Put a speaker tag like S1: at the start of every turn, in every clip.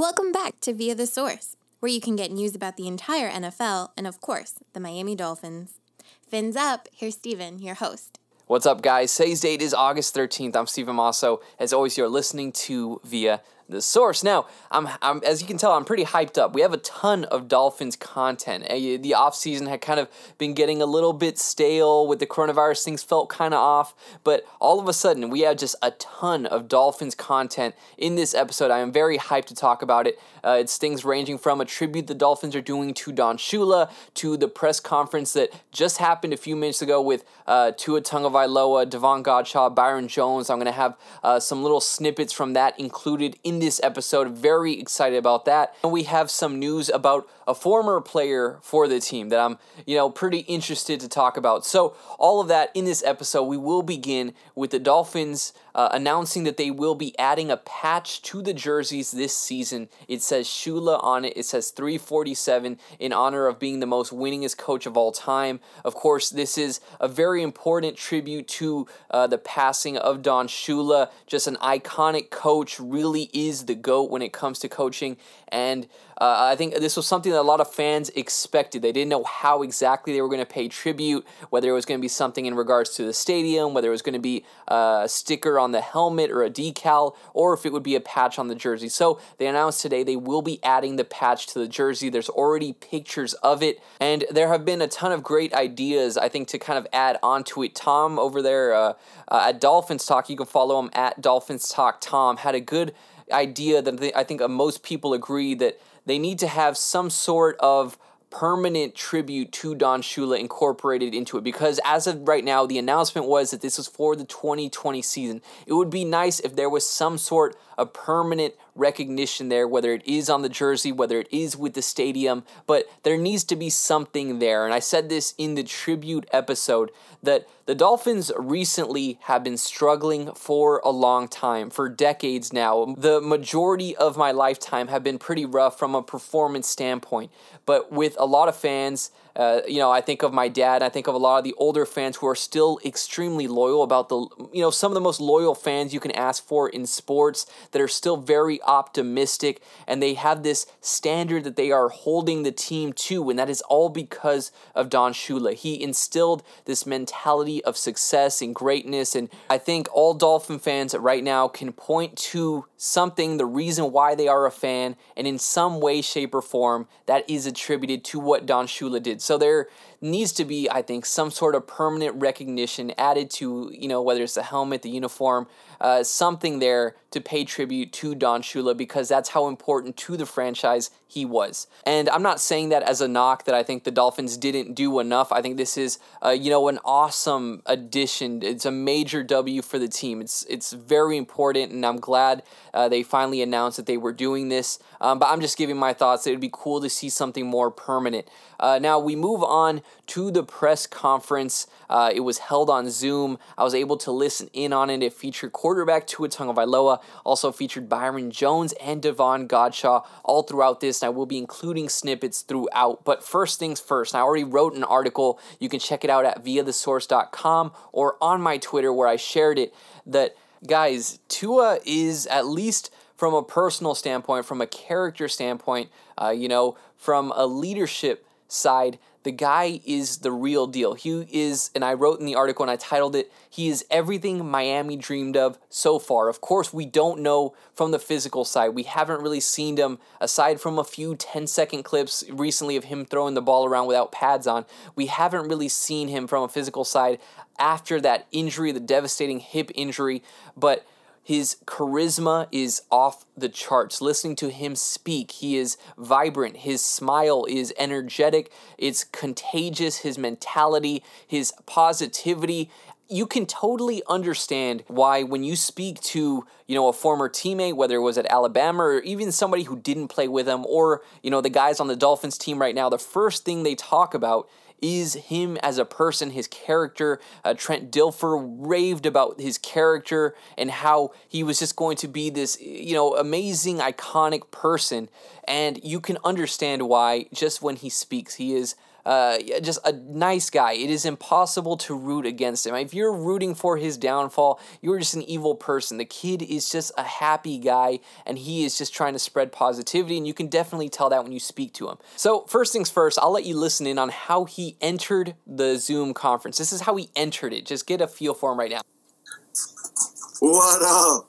S1: Welcome back to Via the Source, where you can get news about the entire NFL and, of course, the Miami Dolphins. Fins up, here's Steven, your host.
S2: What's up, guys? Today's date is August 13th. I'm Steven Masso. As always, you're listening to Via the source. Now, I'm, I'm, as you can tell, I'm pretty hyped up. We have a ton of Dolphins content. The offseason had kind of been getting a little bit stale with the coronavirus. Things felt kind of off, but all of a sudden, we have just a ton of Dolphins content in this episode. I am very hyped to talk about it. Uh, it's things ranging from a tribute the Dolphins are doing to Don Shula to the press conference that just happened a few minutes ago with uh, Tua Tagovailoa, Davon Godchaux, Byron Jones. I'm going to have uh, some little snippets from that included in this episode. Very excited about that. And we have some news about a former player for the team that I'm, you know, pretty interested to talk about. So, all of that in this episode, we will begin with the Dolphins uh, announcing that they will be adding a patch to the jerseys this season. It says Shula on it. It says 347 in honor of being the most winningest coach of all time. Of course, this is a very important tribute to uh, the passing of Don Shula. Just an iconic coach, really is the GOAT when it comes to coaching. And uh, I think this was something that a lot of fans expected. They didn't know how exactly they were going to pay tribute, whether it was going to be something in regards to the stadium, whether it was going to be a sticker on the helmet or a decal, or if it would be a patch on the jersey. So they announced today they will be adding the patch to the jersey. There's already pictures of it, and there have been a ton of great ideas, I think, to kind of add onto it. Tom over there uh, uh, at Dolphins Talk, you can follow him at Dolphins Talk Tom, had a good idea that I think most people agree that they need to have some sort of permanent tribute to Don Shula incorporated into it because as of right now, the announcement was that this was for the 2020 season. It would be nice if there was some sort of permanent recognition there, whether it is on the jersey, whether it is with the stadium, but there needs to be something there. And I said this in the tribute episode that the Dolphins recently have been struggling for a long time, for decades now. The majority of my lifetime have been pretty rough from a performance standpoint, but with a lot of fans, uh, you know, I think of my dad. I think of a lot of the older fans who are still extremely loyal about the, you know, some of the most loyal fans you can ask for in sports that are still very optimistic and they have this standard that they are holding the team to, and that is all because of Don Shula. He instilled this mentality of success and greatness, and I think all Dolphin fans right now can point to something, the reason why they are a fan, and in some way, shape, or form, that is attributed to what Don Shula did. So there needs to be, I think, some sort of permanent recognition added to, you know, whether it's the helmet, the uniform, uh, something there to pay tribute to Don Shula because that's how important to the franchise he was. And I'm not saying that as a knock that I think the Dolphins didn't do enough. I think this is, uh, you know, an awesome addition. It's a major W for the team. It's it's very important, and I'm glad uh, they finally announced that they were doing this. Um, but I'm just giving my thoughts. It would be cool to see something more permanent. Uh, now we move on to the press conference. Uh, it was held on Zoom. I was able to listen in on it. It featured quarterback Tua Tagovailoa, also featured Byron Jones and Davon Godchaux all throughout this. And I will be including snippets throughout. But first things first, I already wrote an article. You can check it out at viathesource.com or on my Twitter where I shared it. That guys, Tua is at least from a personal standpoint, from a character standpoint, uh, you know, from a leadership side, the guy is the real deal. He is, and I wrote in the article and I titled it, he is everything Miami dreamed of so far. Of course, we don't know from the physical side. We haven't really seen him, aside from a few 10 second clips recently of him throwing the ball around without pads on. We haven't really seen him from a physical side after that injury, the devastating hip injury. But his charisma is off the charts. Listening to him speak, he is vibrant. His smile is energetic. It's contagious. His mentality, his positivity. You can totally understand why when you speak to, you know, a former teammate, whether it was at Alabama or even somebody who didn't play with him or, you know, the guys on the Dolphins team right now, the first thing they talk about is him as a person, his character. Uh, Trent Dilfer raved about his character and how he was just going to be this, you know, amazing, iconic person. And you can understand why just when he speaks, he is uh, just a nice guy. It is impossible to root against him. If you're rooting for his downfall, you're just an evil person. The kid is just a happy guy, and he is just trying to spread positivity, and you can definitely tell that when you speak to him. So, first things first, I'll let you listen in on how he entered the Zoom conference. This is how he entered it. Just get a feel for him right now.
S3: What up?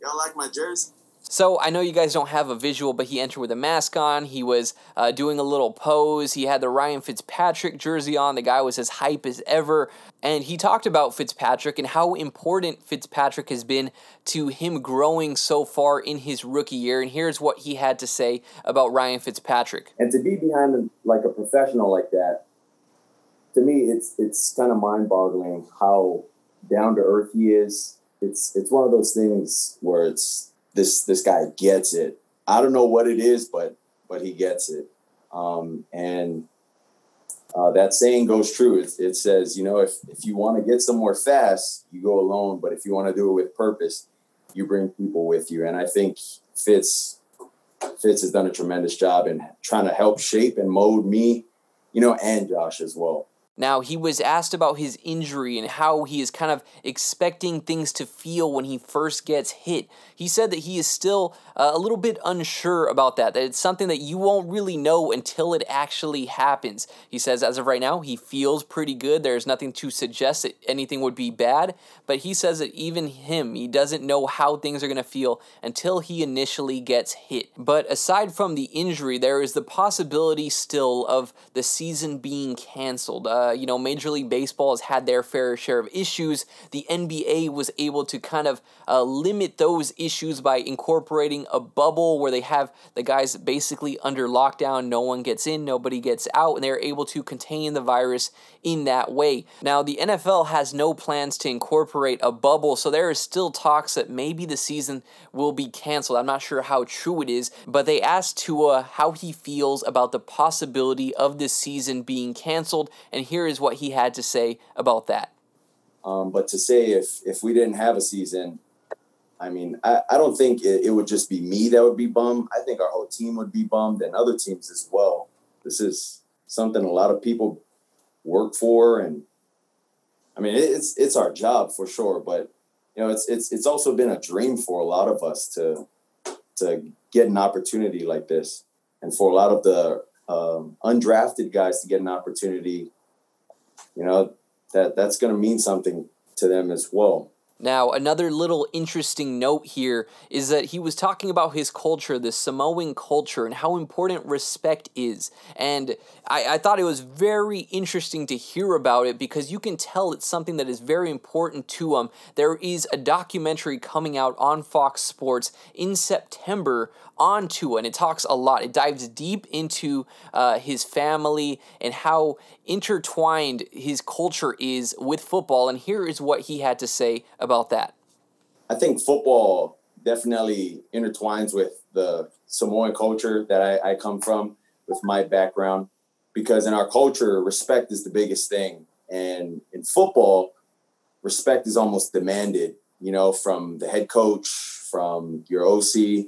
S3: Y'all like my jersey?
S2: So I know you guys don't have a visual, but he entered with a mask on. He was uh, doing a little pose. He had the Ryan Fitzpatrick jersey on. The guy was as hype as ever. And he talked about Fitzpatrick and how important Fitzpatrick has been to him growing so far in his rookie year. And here's what he had to say about Ryan Fitzpatrick.
S4: And to be behind like a professional like that, to me, it's it's kind of mind boggling how down to earth he is. It's it's one of those things where it's this this guy gets it. I don't know what it is, but but he gets it. Um, and uh, that saying goes true. It, it says, you know, if if you want to get somewhere fast, you go alone. But if you want to do it with purpose, you bring people with you. And I think Fitz Fitz has done a tremendous job in trying to help shape and mold me, you know, and Josh as well.
S2: Now, he was asked about his injury and how he is kind of expecting things to feel when he first gets hit. He said that he is still uh, a little bit unsure about that, that it's something that you won't really know until it actually happens. He says, as of right now, he feels pretty good. There's nothing to suggest that anything would be bad, but he says that even him, he doesn't know how things are going to feel until he initially gets hit. But aside from the injury, there is the possibility still of the season being canceled. Uh, uh, you know, Major League Baseball has had their fair share of issues. The NBA was able to kind of uh, limit those issues by incorporating a bubble where they have the guys basically under lockdown. No one gets in, nobody gets out, and they're able to contain the virus in that way. Now, the NFL has no plans to incorporate a bubble, so there is still talks that maybe the season will be canceled. I'm not sure how true it is, but they asked Tua how he feels about the possibility of this season being canceled, and here is what he had to say about that.
S4: Um, but to say if if we didn't have a season, I mean, I, I don't think it, it would just be me that would be bummed. I think our whole team would be bummed and other teams as well. This is something a lot of people work for and I mean it's it's our job for sure, but you know it's it's it's also been a dream for a lot of us to to get an opportunity like this, and for a lot of the um, undrafted guys to get an opportunity, you know that that's going to mean something to them as well.
S2: Now, another little interesting note here is that he was talking about his culture, the Samoan culture, and how important respect is. And I, I, thought it was very interesting to hear about it because you can tell it's something that is very important to him. There is a documentary coming out on Fox Sports in September on Tua, and it talks a lot. It dives deep into uh, his family and how intertwined his culture is with football. And here is what he had to say about that.
S4: I think football definitely intertwines with the Samoan culture that I, I come from, with my background, because in our culture, respect is the biggest thing. And in football, respect is almost demanded, you know, from the head coach, from your OC.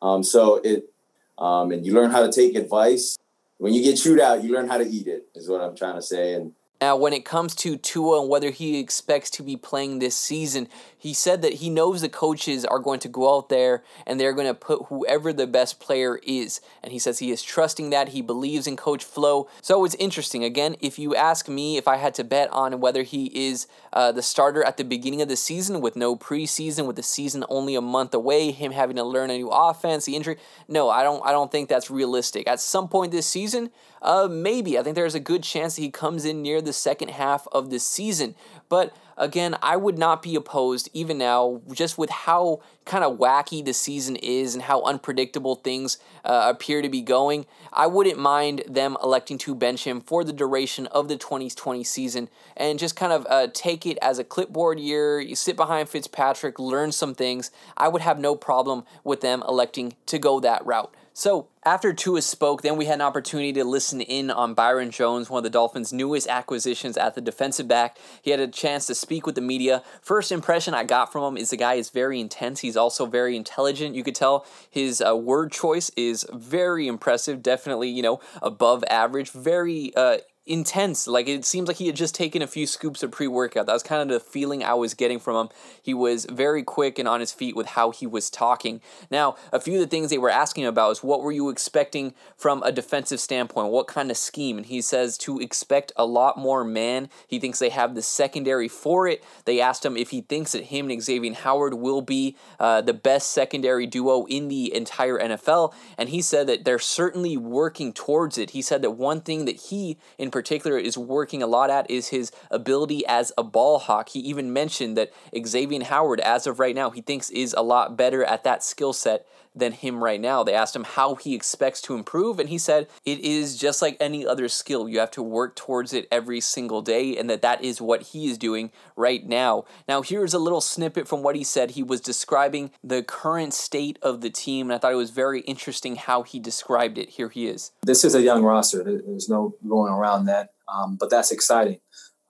S4: Um, so it, um, and you learn how to take advice. When you get chewed out, you learn how to eat it, is what I'm trying to say. And
S2: now, when it comes to Tua and whether he expects to be playing this season, he said that he knows the coaches are going to go out there and they're going to put whoever the best player is. And he says he is trusting that. He believes in Coach Flo. So it's interesting. Again, if you ask me if I had to bet on whether he is uh, the starter at the beginning of the season with no preseason, with the season only a month away, him having to learn a new offense, the injury, no, I don't. I don't think that's realistic. At some point this season, uh, maybe I think there's a good chance that he comes in near the second half of the season. But again, I would not be opposed even now, just with how kind of wacky the season is and how unpredictable things uh, appear to be going. I wouldn't mind them electing to bench him for the duration of the 2020 season and just kind of uh, take it as a clipboard year. You sit behind Fitzpatrick, learn some things. I would have no problem with them electing to go that route. So after Tua spoke, then we had an opportunity to listen in on Byron Jones, one of the Dolphins' newest acquisitions at the defensive back. He had a chance to speak with the media. First impression I got from him is the guy is very intense. He's also very intelligent. You could tell his uh, word choice is very impressive. Definitely, you know, above average. Very uh, intense. Like it seems like he had just taken a few scoops of pre workout. That was kind of the feeling I was getting from him. He was very quick and on his feet with how he was talking. Now, a few of the things they were asking about is what were you expecting from a defensive standpoint? What kind of scheme? And he says to expect a lot more man. He thinks they have the secondary for it. They asked him if he thinks that him and Xavier Howard will be uh, the best secondary duo in the entire NFL. And he said that they're certainly working towards it. He said that one thing that he, in particular is working a lot at is his ability as a ball hawk. He even mentioned that Xavier Howard, as of right now, he thinks is a lot better at that skill set than him right now. They asked him how he expects to improve, and he said it is just like any other skill. You have to work towards it every single day, and that that is what he is doing right now. Now, here's a little snippet from what he said. He was describing the current state of the team, and I thought it was very interesting how he described it. Here he is.
S5: This is a young roster. There's no going around that, um, but that's exciting.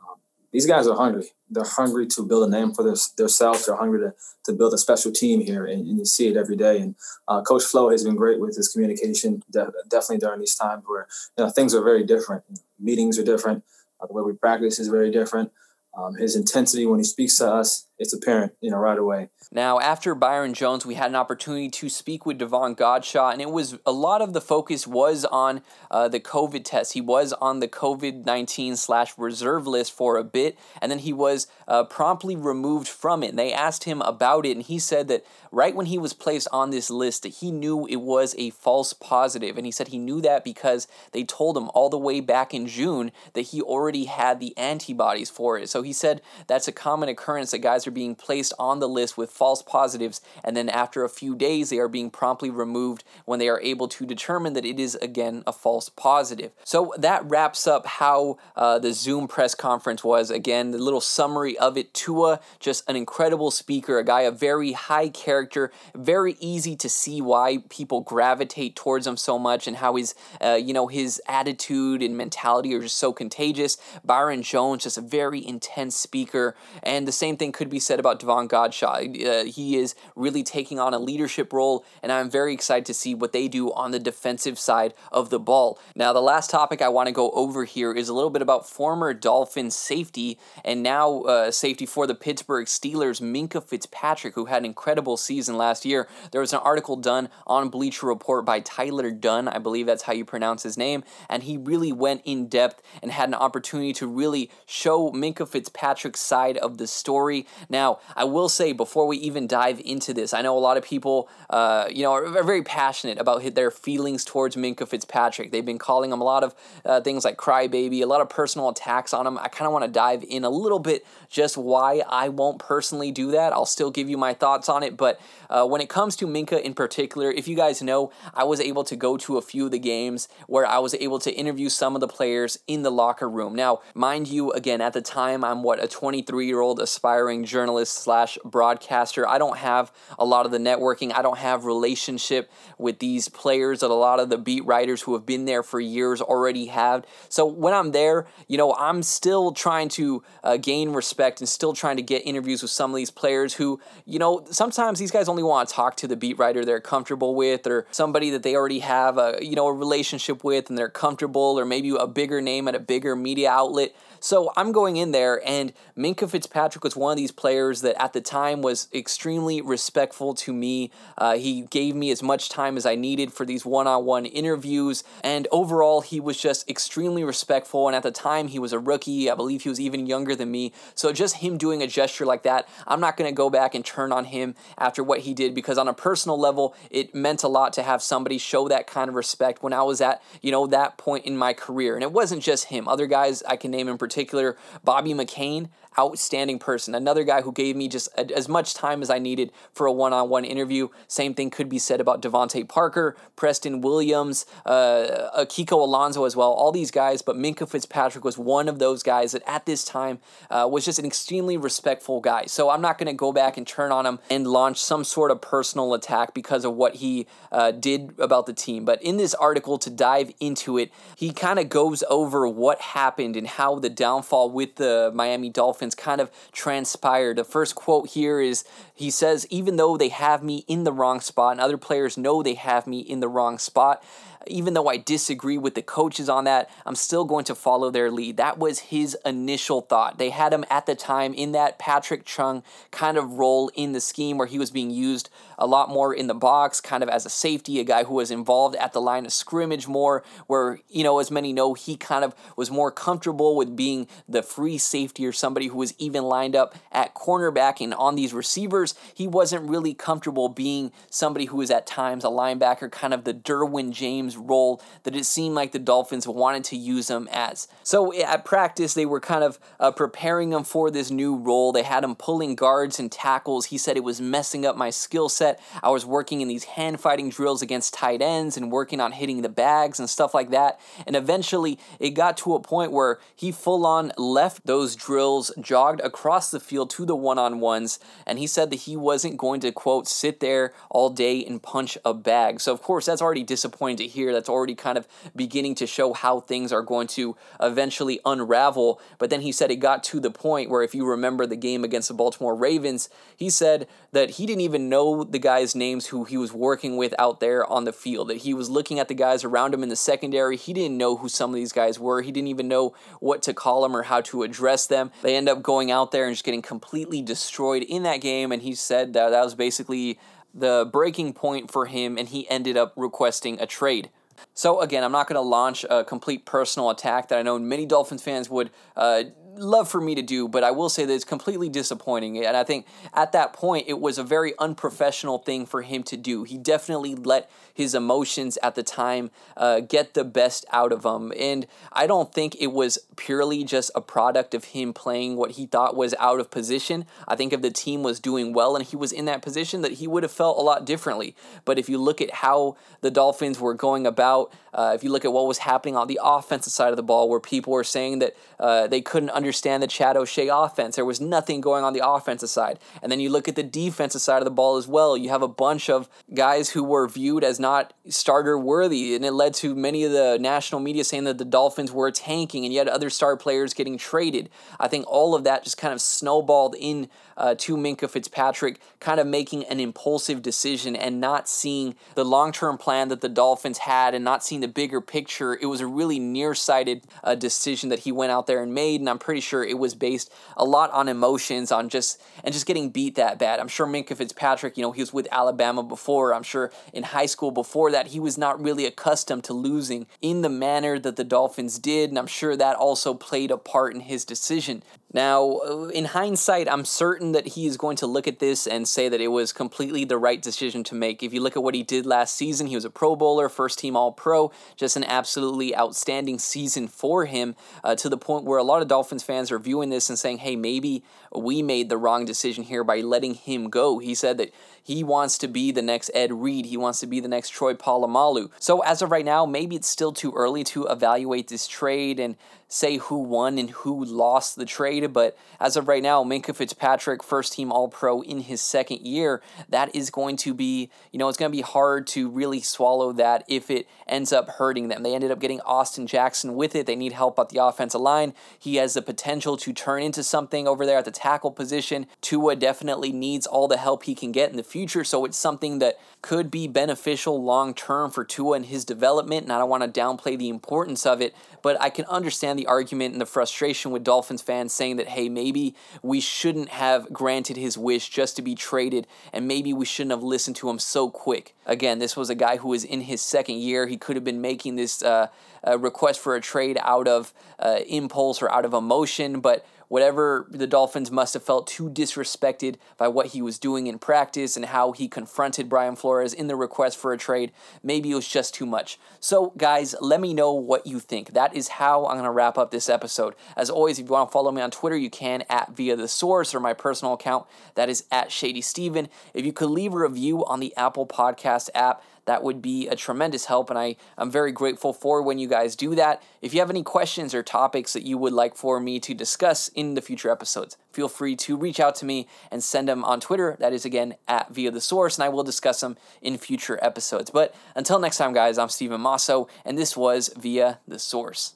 S5: Um, these guys are hungry they're hungry to build a name for their, themselves. They're hungry to, to build a special team here, and, and you see it every day. And uh, Coach Flo has been great with his communication, de- definitely during these times where you know, things are very different. Meetings are different. Uh, the way we practice is very different. Um, his intensity when he speaks to us, it's apparent, you know, right away.
S2: Now, after Byron Jones, we had an opportunity to speak with Davon Godchaux, and it was a lot of the focus was on uh, the COVID test. He was on the COVID 19 slash reserve list for a bit, and then he was uh, promptly removed from it. And they asked him about it, and he said that right when he was placed on this list, that he knew it was a false. And he said he knew that because they told him all the way back in June that he already had the antibodies for it. So he said that's a common occurrence that guys are being placed on the list with false positives, and then after a few days, they are being promptly removed when they are able to determine that it is again a false positive. So that wraps up how uh, the Zoom press conference was. Again, the little summary of it Tua, just an incredible speaker, a guy of very high character, very easy to see why people gravitate towards him so much and how his, uh, you know, his attitude and mentality are just so contagious. Byron Jones, just a very intense speaker, and the same thing could be said about Davon Godchaux. Uh, he is really taking on a leadership role, and I'm very excited to see what they do on the defensive side of the ball. Now, the last topic I want to go over here is a little bit about former Dolphins safety and now uh, safety for the Pittsburgh Steelers, Minkah Fitzpatrick, who had an incredible season last year. There was an article done on Bleacher Report by Tyler Dunne, I believe that's how you pronounce his name, and he really went in depth and had an opportunity to really show Minkah Fitzpatrick's side of the story. Now, I will say before we even dive into this, I know a lot of people, uh, you know, are, are, very passionate about their feelings towards Minkah Fitzpatrick. They've been calling him a lot of uh, things like crybaby, a lot of personal attacks on him. I kind of want to dive in a little bit just why I won't personally do that. I'll still give you my thoughts on it, but uh, when it comes to Minkah in particular, if you guys know, I was able to go to a few of the games where I was able to interview some of the players in the locker room. Now, mind you, again, at the time, I'm what a 23 year old aspiring journalist slash broadcaster. I don't have a lot of the networking. I don't have relationship with these players that a lot of the beat writers who have been there for years already have. So when I'm there, you know, I'm still trying to uh, gain respect and still trying to get interviews with some of these players who, you know, sometimes these guys only want to talk to the beat writer they're comfortable with or somebody that they already have a, you know, a relationship with and they're comfortable or maybe a bigger name at a bigger media outlet. So I'm going in there, and Minkah Fitzpatrick was one of these players that at the time was extremely respectful to me. Uh, he gave me as much time as I needed for these one on one interviews, and overall, he was just extremely respectful. And at the time, he was a rookie. I believe he was even younger than me. So just him doing a gesture like that, I'm not going to go back and turn on him after what he did because on a personal level, it meant a lot to have somebody show that kind of respect when I was at, you know, that point in my career. And it wasn't just him. Other guys I can name in particular, Bobby McCain, outstanding person. Another guy who gave me just a, as much time as I needed for a one on one interview. Same thing could be said about DeVante Parker, Preston Williams, uh, Kiko Alonso as well. All these guys, but Minkah Fitzpatrick was one of those guys that at this time uh, was just an extremely respectful guy. So I'm not going to go back and turn on him and launch some sort of personal attack because of what he uh, did about the team. But in this article, to dive into it, he kind of goes over what happened and how the downfall with the Miami Dolphins kind of transpired. The first quote here is he says, even though they have me in the wrong spot and other players know they have me in the wrong spot, even though I disagree with the coaches on that, I'm still going to follow their lead. That was his initial thought. They had him at the time in that Patrick Chung kind of role in the scheme where he was being used a lot more in the box, kind of as a safety, a guy who was involved at the line of scrimmage more, where, you know, as many know, he kind of was more comfortable with being the free safety or somebody who was even lined up at cornerback and on these receivers. He wasn't really comfortable being somebody who was at times a linebacker, kind of the Derwin James role that it seemed like the Dolphins wanted to use him as. So at practice, they were kind of uh, preparing him for this new role. They had him pulling guards and tackles. He said it was messing up my skill set. I was working in these hand fighting drills against tight ends and working on hitting the bags and stuff like that. And eventually, it got to a point where he full on left those drills, jogged across the field to the one on ones, and he said that he wasn't going to, quote, sit there all day and punch a bag. So, of course, that's already disappointing to hear that's already kind of beginning to show how things are going to eventually unravel. But then he said it got to the point where, if you remember the game against the Baltimore Ravens, he said that he didn't even know the guys' names who he was working with out there on the field, that he was looking at the guys around him in the secondary. He didn't know who some of these guys were. He didn't even know what to call them or how to address them. They end up going out there and just getting completely destroyed in that game. And he said that that was basically the breaking point for him, and he ended up requesting a trade. So again, I'm not going to launch a complete personal attack that I know many Dolphins fans would uh, love for me to do, but I will say that it's completely disappointing. And I think at that point, it was a very unprofessional thing for him to do. He definitely let his emotions at the time uh, get the best out of him. And I don't think it was purely just a product of him playing what he thought was out of position. I think if the team was doing well and he was in that position, that he would have felt a lot differently. But if you look at how the Dolphins were going about, uh, if you look at what was happening on the offensive side of the ball, where people were saying that uh, they couldn't understand the Chad O'Shea offense, there was nothing going on the offensive side. And then you look at the defensive side of the ball as well. You have a bunch of guys who were viewed as not starter worthy, and it led to many of the national media saying that the Dolphins were tanking, and yet other star players getting traded. I think all of that just kind of snowballed in uh, to Minkah Fitzpatrick, kind of making an impulsive decision and not seeing the long term plan that the Dolphins had and not seeing the bigger picture. It was a really nearsighted uh, decision that he went out there and made, and I'm pretty sure it was based a lot on emotions, on just and just getting beat that bad. I'm sure Minkah Fitzpatrick, you know, he was with Alabama before. I'm sure in high school before that he was not really accustomed to losing in the manner that the Dolphins did, and I'm sure that also played a part in his decision. Now, uh, in hindsight, I'm certain that he is going to look at this and say that it was completely the right decision to make. If you look at what he did last season, he was a Pro Bowler, first team All Pro, just an absolutely outstanding season for him uh, to the point where a lot of Dolphins fans are viewing this and saying, hey, maybe we made the wrong decision here by letting him go. He said that he wants to be the next Ed Reed. He wants to be the next Troy Polamalu. So as of right now, maybe it's still too early to evaluate this trade and say who won and who lost the trade, but as of right now, Minkah Fitzpatrick, first team All Pro in his second year, that is going to be, you know, it's going to be hard to really swallow that if it ends up hurting them. They ended up getting Austin Jackson with it. They need help at the offensive line. He has the potential to turn into something over there at the tackle position. Tua definitely needs all the help he can get in the future, so it's something that could be beneficial long term for Tua and his development. And I don't want to downplay the importance of it, but I can understand the argument and the frustration with Dolphins fans saying that, hey, maybe we shouldn't have granted his wish just to be traded, and maybe we shouldn't have listened to him so quick. Again, this was a guy who was in his second year. He could have been making this uh, uh, request for a trade out of uh, impulse or out of emotion, but whatever the Dolphins must have felt too disrespected by what he was doing in practice and how he confronted Brian Flores in the request for a trade, maybe it was just too much. So, guys, let me know what you think. That is how I'm going to wrap up this episode. As always, if you want to follow me on Twitter, you can at via the source or my personal account that is at Shady Steven. If you could leave a review on the Apple Podcast app, that would be a tremendous help, and I, I'm very grateful for when you guys do that. If you have any questions or topics that you would like for me to discuss in the future episodes, feel free to reach out to me and send them on Twitter. That is again at via the source, and I will discuss them in future episodes. But until next time, guys, I'm Steven Masso, and this was Via the Source.